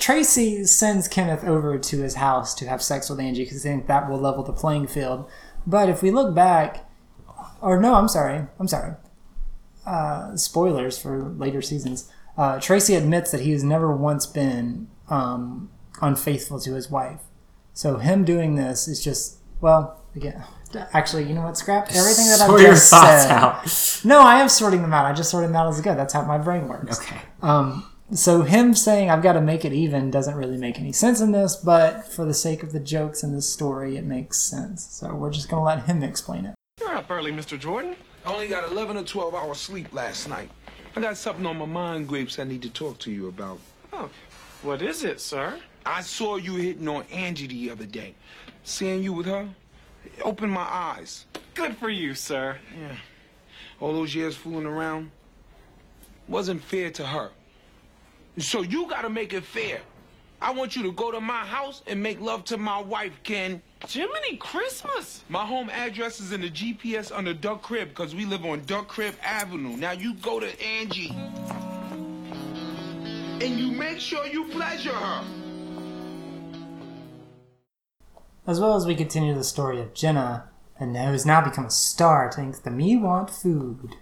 Tracy sends Kenneth over to his house to have sex with Angie because they think that will level the playing field. But if we look back, or no, I'm sorry, I'm sorry. Uh, spoilers for later seasons. Uh, Tracy admits that he has never once been um, unfaithful to his wife. So him doing this is just well, again, actually, you know what? Scrap everything that I've Sort your just thoughts said. out. No, I am sorting them out. I just sorted them out as a good. That's how my brain works. Okay. Um, so him saying I've got to make it even doesn't really make any sense in this, but for the sake of the jokes in this story, it makes sense. So we're just gonna let him explain it. You're up early, Mr. Jordan. I only got 11 or 12 hours sleep last night. I got something on my mind, Grapes, I need to talk to you about. Oh, what is it, sir? I saw you hitting on Angie the other day. Seeing you with her opened my eyes. Good for you, sir. Yeah. All those years fooling around wasn't fair to her. So you gotta make it fair. I want you to go to my house and make love to my wife, Ken. Jiminy Christmas! My home address is in the GPS under Duck Crib because we live on Duck Crib Avenue. Now you go to Angie. And you make sure you pleasure her. As well as we continue the story of Jenna, and who has now become a star thanks to Me Want Food.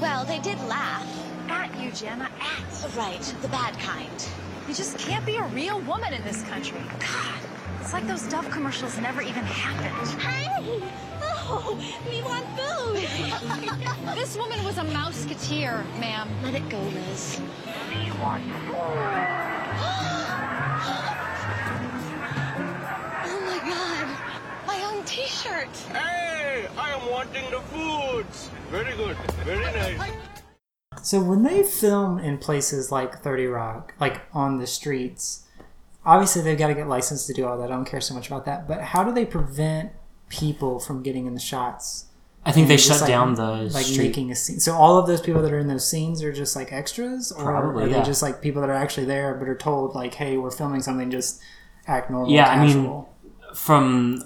Well, they did laugh. At you, Jenna, at. Right, the bad kind. You just can't be a real woman in this country. God, it's like those Dove commercials never even happened. Hey! Oh, we want food! This woman was a mouseketeer, ma'am. Let it go, Liz. Me want food! Oh my god, my own t-shirt. Hey, I am wanting the foods. Very good. Very nice. So when they film in places like 30 Rock, like on the streets, obviously they've got to get licensed to do all that. I don't care so much about that. But how do they prevent people from getting in the shots? I think they And just, shut down the like street. making a scene. So all of those people that are in those scenes are just like extras, or Probably, are they yeah. just like people that are actually there but are told like, "Hey, we're filming something, just act normal." Yeah, I mean, from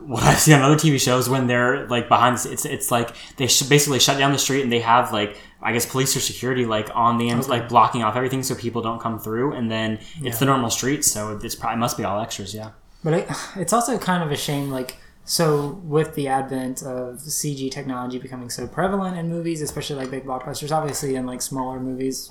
what I've seen on other TV shows, when they're like behind, the, it's it's like they sh- basically shut down the street and they have like I guess police or security like on the end, Okay. like blocking off everything so people don't come through, and then it's Yeah. the normal street, so it's probably must be all extras. Yeah. But it, it's also kind of a shame, like, so with the advent of CG technology becoming so prevalent in movies, especially like big blockbusters, obviously in like smaller movies,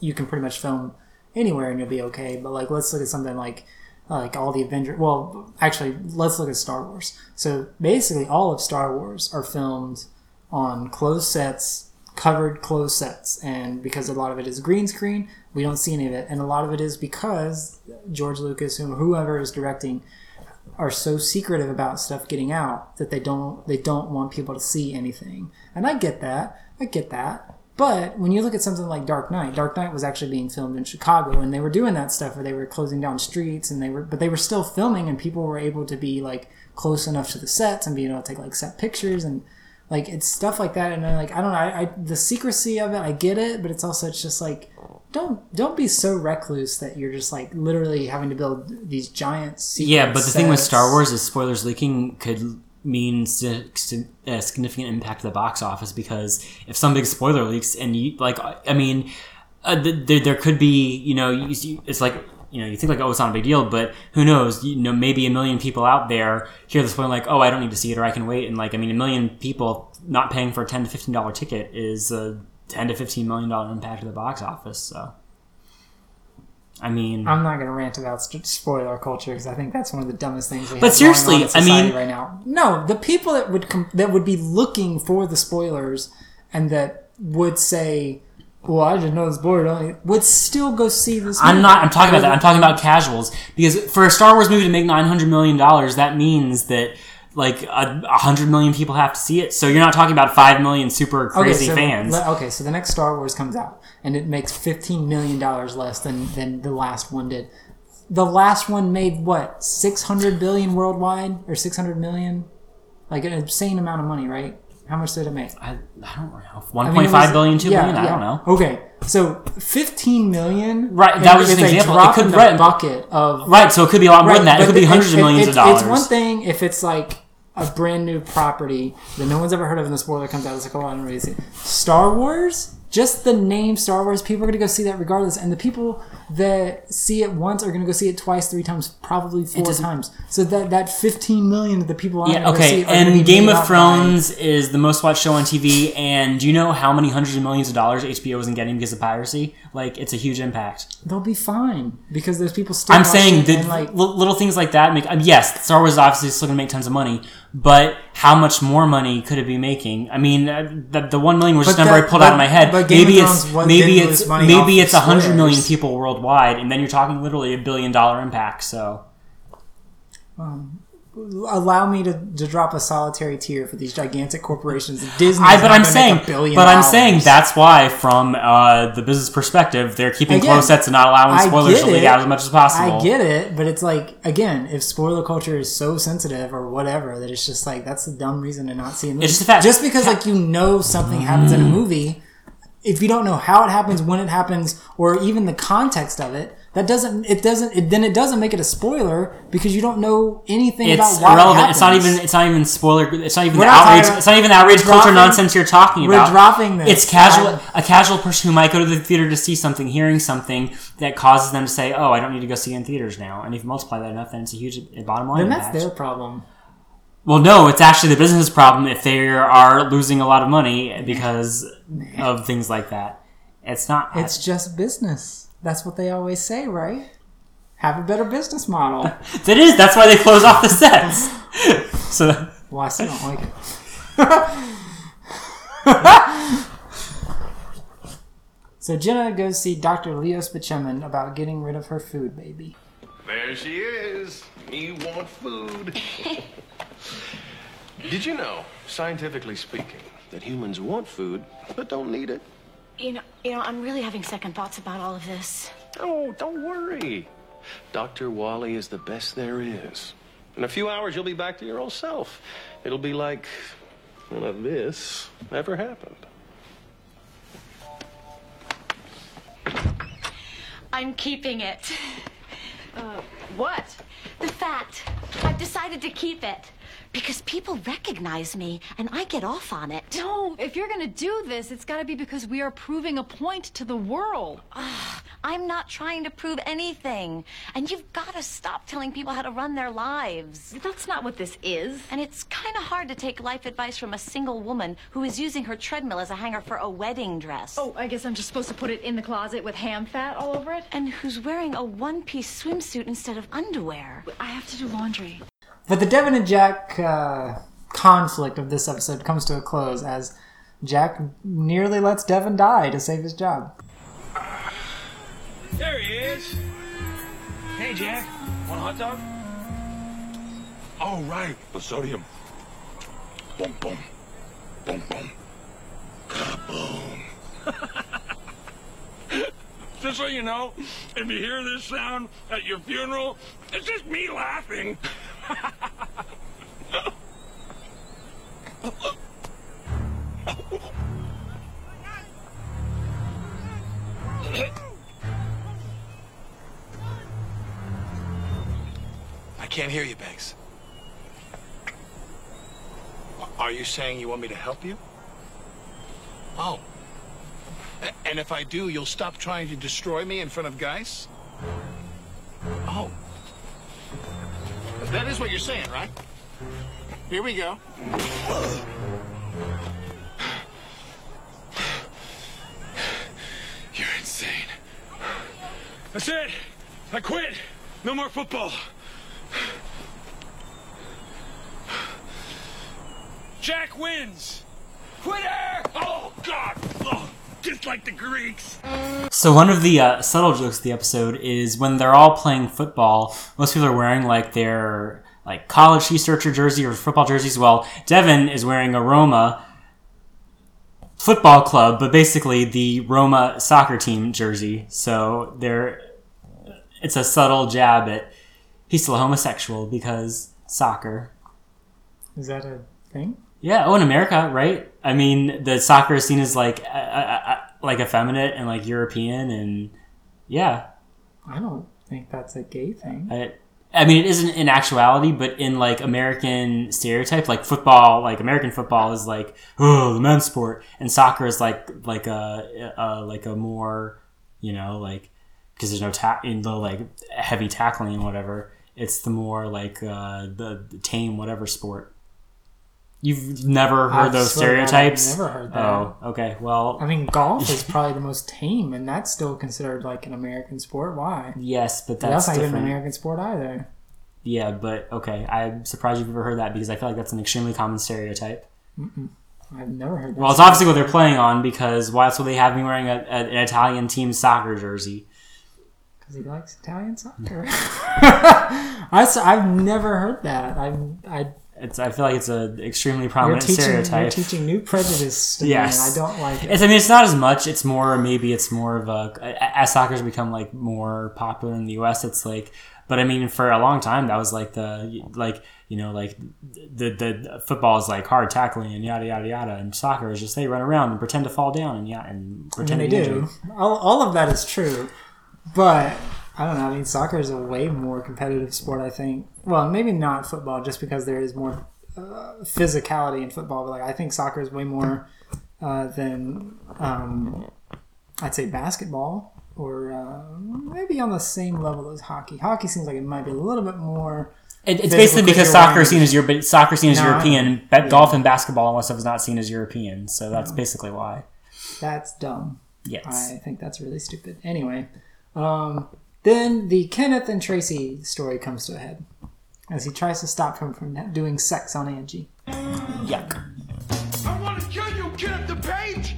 you can pretty much film anywhere and you'll be okay. But like, let's look at something like like all the Avengers. Well, actually, let's look at Star Wars. So basically, all of Star Wars are filmed on closed sets, covered closed sets, and because a lot of it is green screen, we don't see any of it, and a lot of it is because George Lucas, whom whoever is directing, are so secretive about stuff getting out that they don't they don't want people to see anything. And I get that. I get that. But when you look at something like Dark Knight, Dark Knight was actually being filmed in Chicago and they were doing that stuff where they were closing down streets and they were but they were still filming and people were able to be like close enough to the sets and being able to take like set pictures and Like it's stuff like that, and then like I don't know, I, I the secrecy of it, I get it, but it's also it's just like don't don't be so recluse that you're just like literally having to build these giant. Yeah, but the thing with. Star Wars is spoilers leaking could mean a significant impact to the box office because if some big spoiler leaks and you like, I mean, uh, there there could be you know it's like you know you think like oh it's not a big deal, but who knows you know maybe a million people out there hear the spoiler like oh I don't need to see it or I can wait and like I mean a million people not paying for a ten to fifteen dollar ticket is a ten to fifteen million dollar impact to the box office so. I mean, I'm not going to rant about spoiler culture because I think that's one of the dumbest things. We But seriously, going on in I mean- right now, no, the people that would com- that would be looking for the spoilers and that would say, "Well, I didn't know spoiler," only would still go see this. I'm not. I'm talking about that. I'm talking about casuals because for a Star Wars movie to make 900 million dollars, that means that like a, a hundred million people have to see it. So you're not talking about five million super crazy so, fans. Okay, so the next Star Wars comes out and it makes fifteen million dollars less than than the last one did. The last one made what six hundred billion worldwide or six hundred million, like an insane amount of money, right? How much did it make? I, I don't know. I One mean, point it five was- yeah, billion. I yeah. don't know. Okay, so fifteen million. Right, that was an example. It could- the right. bucket of Right, so it could be a lot more than that. It could be hundreds of millions of it's- It's one thing if it's like a brand new property that no one's ever heard of, and the spoiler comes out. It's like, oh, I don't really see it. Star Wars, just the name Star Wars, people are going to go see that regardless, and the people that see it once are going to go see it twice, three times, probably four times. So that that fifteen million that the people aren't Yeah, okay. And Game of up by- Thrones is the most watched show on TV. And do you know how many hundreds of millions of dollars HBO isn't getting because of piracy? Like, it's a huge impact. They'll be fine because there's people still. I'm saying that like little things like that make. Mean, yes, Star Wars is obviously still going to make tons of money, but how much more money could it be making? I mean, uh, the, the one million was just a number I pulled out of my head. but maybe it's maybe didn't it's maybe it's a hundred million people worldwide, and then you're talking literally a billion dollar impact. So um, allow me to, to drop a solitary tear for these gigantic corporations. Disney, I, but I'm saying, make a billion but I'm saying that's why, from uh, the business perspective, they're keeping Again, close sets and not allowing spoilers to leak out as much as possible. I get it, but it's like again, if spoiler culture is so sensitive or whatever, that it's just like that's a dumb reason to not see a movie. It's just fact. Just because like you know something happens in a movie, if you don't know how it happens, when it happens, or even the context of it, that doesn't it doesn't it, then it doesn't make it a spoiler because you don't know anything It's about why it. It's not even. It's not even spoiler. It's not even We're the not outrage. talking- It's not even the outrage we're culture dropping- nonsense you're talking about. we're dropping this. It's casual. A casual person who might go to the theater to see something, hearing something that causes them to say, "Oh, I don't need to go see it in theaters now." And if you multiply that enough, then it's a huge bottom line. Then that's impact. their problem. Well, no, it's actually the business problem if they are losing a lot of money because of things like that. It's not. It's just business. That's what they always say, right? Have a better business model. It is. That's why they close off the sets. so. Well, I still don't like it. so Jenna goes see Dr. Leo Spaceman about getting rid of her food baby. There she is. Me want food. Did you know, scientifically speaking, that humans want food but don't need it? You know, you know, I'm really having second thoughts about all of this. Oh, don't worry. Dr. Wally is the best there is. In a few hours, you'll be back to your old self. It'll be like none of this ever happened. I'm keeping it. Uh, what? The fact. I've decided to keep it. Because people recognize me, and I get off on it. No, if you're gonna do this, it's gotta be because we are proving a point to the world. I'm not trying to prove anything. And you've got to stop telling people how to run their lives. That's not what this is. And it's kind of hard to take life advice from a single woman who is using her treadmill as a hanger for a wedding dress. Oh, I guess I'm just supposed to put it in the closet with ham fat all over it? And who's wearing a one piece swimsuit instead of underwear. I have to do laundry. But the Devon and Jack uh, conflict of this episode comes to a close as Jack nearly lets Devon die to save his job. There he is. Hey, Jack. Want a hot dog? All right, the sodium. Boom, boom. Boom, boom. Just so you know, if you hear this sound at your funeral, it's just me laughing. I can't hear you, Banks. Are you saying you want me to help you? Oh. And if I do, you'll stop trying to destroy me in front of guys? You're saying, right? Here we go. You're insane. That's it. I quit. No more football. Jack wins. Quitter! Oh, God. Oh, just like the Greeks. So one of the uh, subtle jokes of the episode is when they're all playing football, most people are wearing like their like college researcher jersey or football jerseys. Well, Devon is wearing a Roma football club, but basically the Roma soccer team jersey. So there, it's a subtle jab at he's still a homosexual because soccer. Is that a thing? Yeah, oh, in America, right? I mean, the soccer is seen as like uh, uh, uh, like effeminate and like European, and yeah, I don't think that's a gay thing. I, I mean, it isn't in actuality, but in like American stereotype, like football, like American football is like oh the men's sport, and soccer is like like a, a like a more you know like because there's no ta- in the like heavy tackling and whatever. It's the more like uh, the, the tame whatever sport. You've never heard I those God, I've stereotypes? never heard that. Oh, okay. Well, I mean, golf is probably the most tame, and that's still considered like an American sport. Why? yes, but That's, that's, not even an American sport either. Yeah, but okay. I'm surprised you've ever heard that because I feel like that's an extremely common stereotype. Mm-mm. I've never heard that. Well, it's obviously what they're playing on because why else would they have me wearing a, a, an Italian team soccer jersey? because he likes Italian soccer. I, have never heard that. I I It's I feel like it's an extremely you're prominent teaching stereotype. you're teaching new prejudice. To yes, me, and I don't like it. It's, I mean, it's not as much. It's more maybe it's more of a as soccer's become like more popular in the U.S. It's like, but I mean, for a long time that was like the like you know like the the football is like hard tackling and yada yada yada, and soccer is just they run around and pretend to fall down and yeah and pretend they to do. All, all of that is true, but I don't know. I mean, soccer is a way more competitive sport. I think. Well, maybe not football, just because there is more uh, physicality in football. But like, I think soccer is way more uh, than um, I'd say basketball, or uh, maybe on the same level as hockey. Hockey seems like it might be a little bit more. It, it's basically because soccer is seen as Europe, soccer seen as No, European. Yeah. Golf and basketball and all stuff is not seen as European. So that's basically why. That's dumb. Yes. I think that's really stupid. Anyway, um, then the Kenneth and Tracy story comes to a head as he tries to stop him from doing sex on Angie. Yuck. I want to kill you, Kenneth the Page!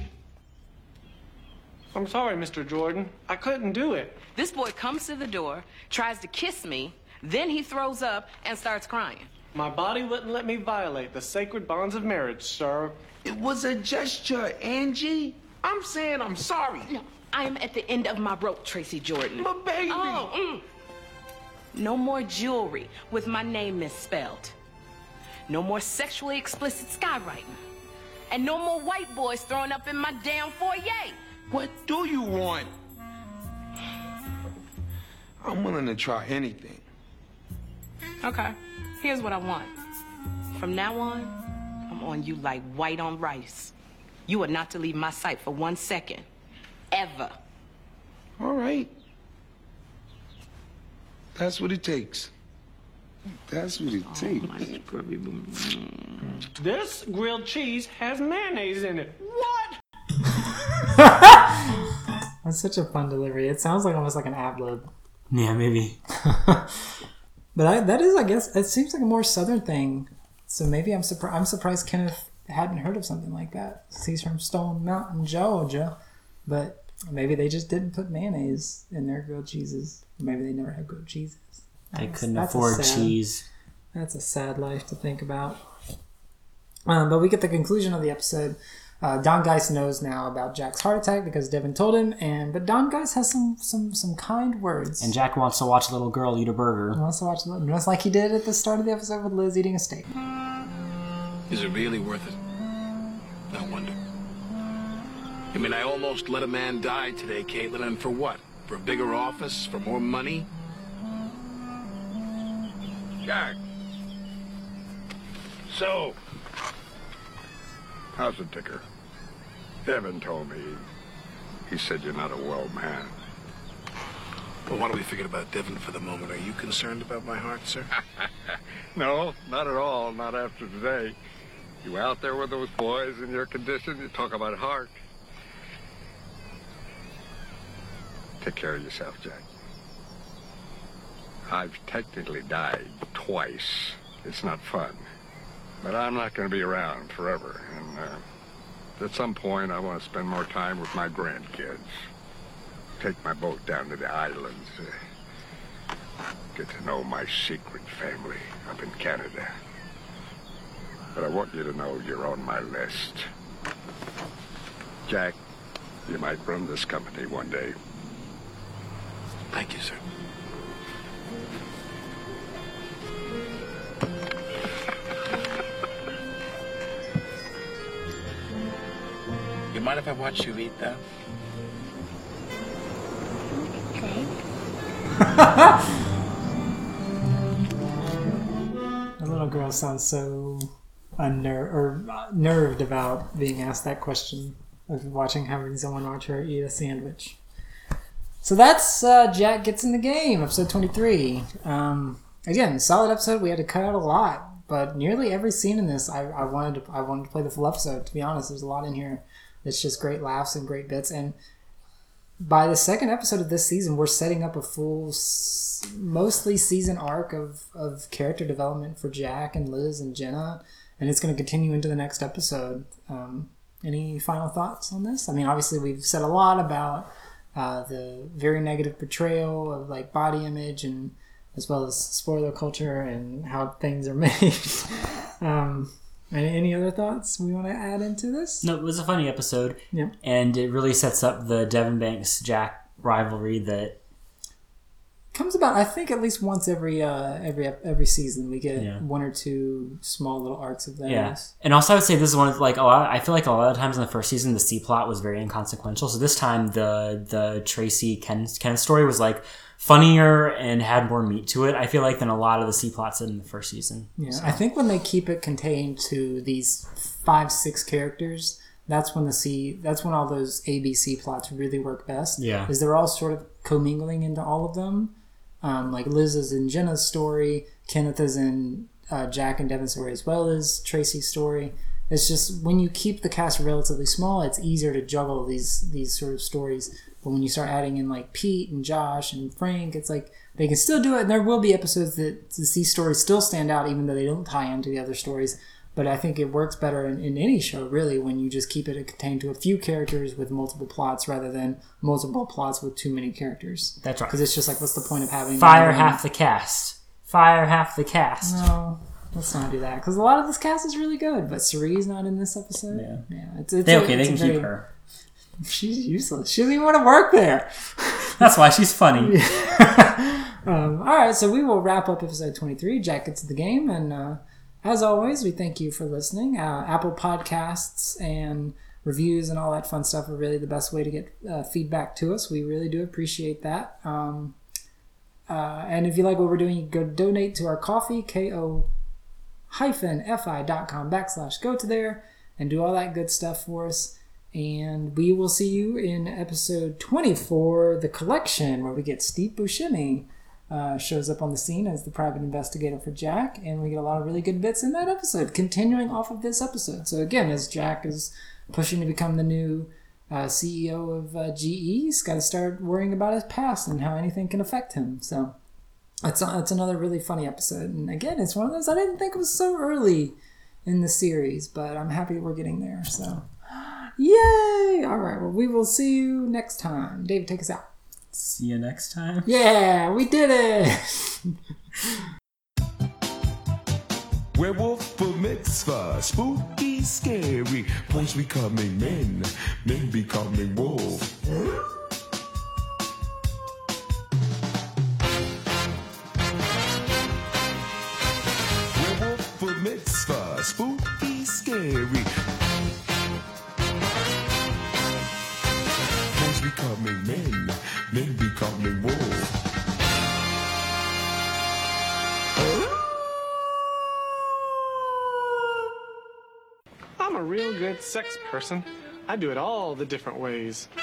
I'm sorry, Mr. Jordan. I couldn't do it. This boy comes to the door, tries to kiss me, then he throws up and starts crying. My body wouldn't let me violate the sacred bonds of marriage, sir. It was a gesture, Angie. I'm saying I'm sorry. No, I am at the end of my rope, Tracy Jordan. But baby. Oh, mm. No more jewelry with my name misspelled. No more sexually explicit skywriting. And no more white boys throwing up in my damn foyer. What do you want? I'm willing to try anything. Okay, here's what I want. From now on, I'm on you like white on rice. You are not to leave my sight for one second. Ever. All right. That's what it takes. That's what it takes. This grilled cheese has mayonnaise in it. What? That's such a fun delivery. It sounds like almost like an ad lib. Yeah, maybe. But I, that is, I guess, it seems like a more southern thing. So maybe I'm surprised. I'm surprised Kenneth hadn't heard of something like that. He's from Stone Mountain, Georgia, but maybe they just didn't put mayonnaise in their grilled cheeses. Maybe they never had grilled cheeses. They That's- couldn't afford sad- cheese. That's a sad life to think about. Um, but we get the conclusion of the episode. Uh, Don Geiss knows now about Jack's heart attack because Devon told him, and but Don Geiss has some some some kind words. And Jack wants to watch a little girl eat a burger. He wants to watch just like he did at the start of the episode with Liz eating a steak. Is it really worth it? I wonder. I mean, I almost let a man die today, Caitlin, and for what? For a bigger office? For more money? Jack. So, how's the ticker? Devon told me. He said you're not a well man. Well, why don't we forget about Devon for the moment? Are you concerned about my heart, sir? No, not at all. Not after today. You out there with those boys in your condition, you talk about heart. Take care of yourself, Jack. I've technically died twice. It's not fun. But I'm not going to be around forever. And uh, at some point, I want to spend more time with my grandkids. Take my boat down to the islands. Uh, get to know my secret family up in Canada. But I want you to know you're on my list. Jack, you might run this company one day. Thank you, sir. You mind if I watch you eat, though? The little girl sounds so unner or uh, nerved about being asked that question of watching having someone watch her eat a sandwich. So that's uh, Jack gets in the game, episode twenty three. Um, again, solid episode. We had to cut out a lot, but nearly every scene in this, I, I wanted to I wanted to play the full episode. To be honest, there's a lot in here that's just great laughs and great bits. And by the second episode of this season, we're setting up a full, mostly season arc of, of character development for Jack and Liz and Jenna, and it's going to continue into the next episode. Um, any final thoughts on this? I mean, obviously, we've said a lot about uh, the very negative portrayal of like body image and as well as spoiler culture and how things are made. um, any, any other thoughts we want to add into this? No, it was a funny episode. Yeah. And it really sets up the Devon Banks Jack rivalry that comes about I think at least once every uh every every season we get Yeah. one or two small little arcs of those. Yeah, and also I would say this is one of like a lot. I feel like a lot of times in the first season the C plot was very inconsequential. So this time the the Tracy Ken Ken story was like funnier and had more meat to it. I feel like than a lot of the C plots in the first season. Yeah, So- I think when they keep it contained to these five, six characters, that's when the C, that's when all those ABC plots really work best. Yeah. is they're all sort of commingling into all of them. Um, like Liz is in Jenna's story, Kenneth is in uh, Jack and Devon's story as well as Tracy's story. It's just when you keep the cast relatively small, it's easier to juggle these these sort of stories. But when you start adding in like Pete and Josh and Frank, it's like they can still do it. And there will be episodes that these stories still stand out, even though they don't tie into the other stories. But I think it works better in, in any show, really, when you just keep it contained to a few characters with multiple plots rather than multiple plots with too many characters. That's right. Because it's just like, what's the point of having Fire half the cast. Fire half the cast. No, let's not do that. Because a lot of this cast is really good, but Cerie's not in this episode. Yeah. yeah. It's, it's They a- okay, they can a keep her. She's useless. She doesn't even want to work there. That's why she's funny. um, all right, so we will wrap up episode 23. Jack gets the game. And uh, as always, we thank you for listening. Uh, Apple Podcasts and reviews and all that fun stuff are really the best way to get uh, feedback to us. We really do appreciate that. Um, uh, and if you like what we're doing, you can go donate to our coffee, ko fi.com backslash go to there and do all that good stuff for us. And we will see you in episode 24, The Collection, where we get Steve Buscemi uh, shows up on the scene as the private investigator for Jack. And we get a lot of really good bits in that episode, continuing off of this episode. So, again, as Jack is pushing to become the new uh, CEO of uh, GE, he's got to start worrying about his past and how anything can affect him. So, that's, that's another really funny episode. And again, it's one of those I didn't think was so early in the series, but I'm happy we're getting there. So, yay! All right, well, we will see you next time. David, take us out. See you next time. Yeah, we did it! Werewolf bar mitzvah, spooky, scary. Boys becoming men, men becoming wolves. call me men, men be call me. I'm a real good sex person. I do it all the different ways.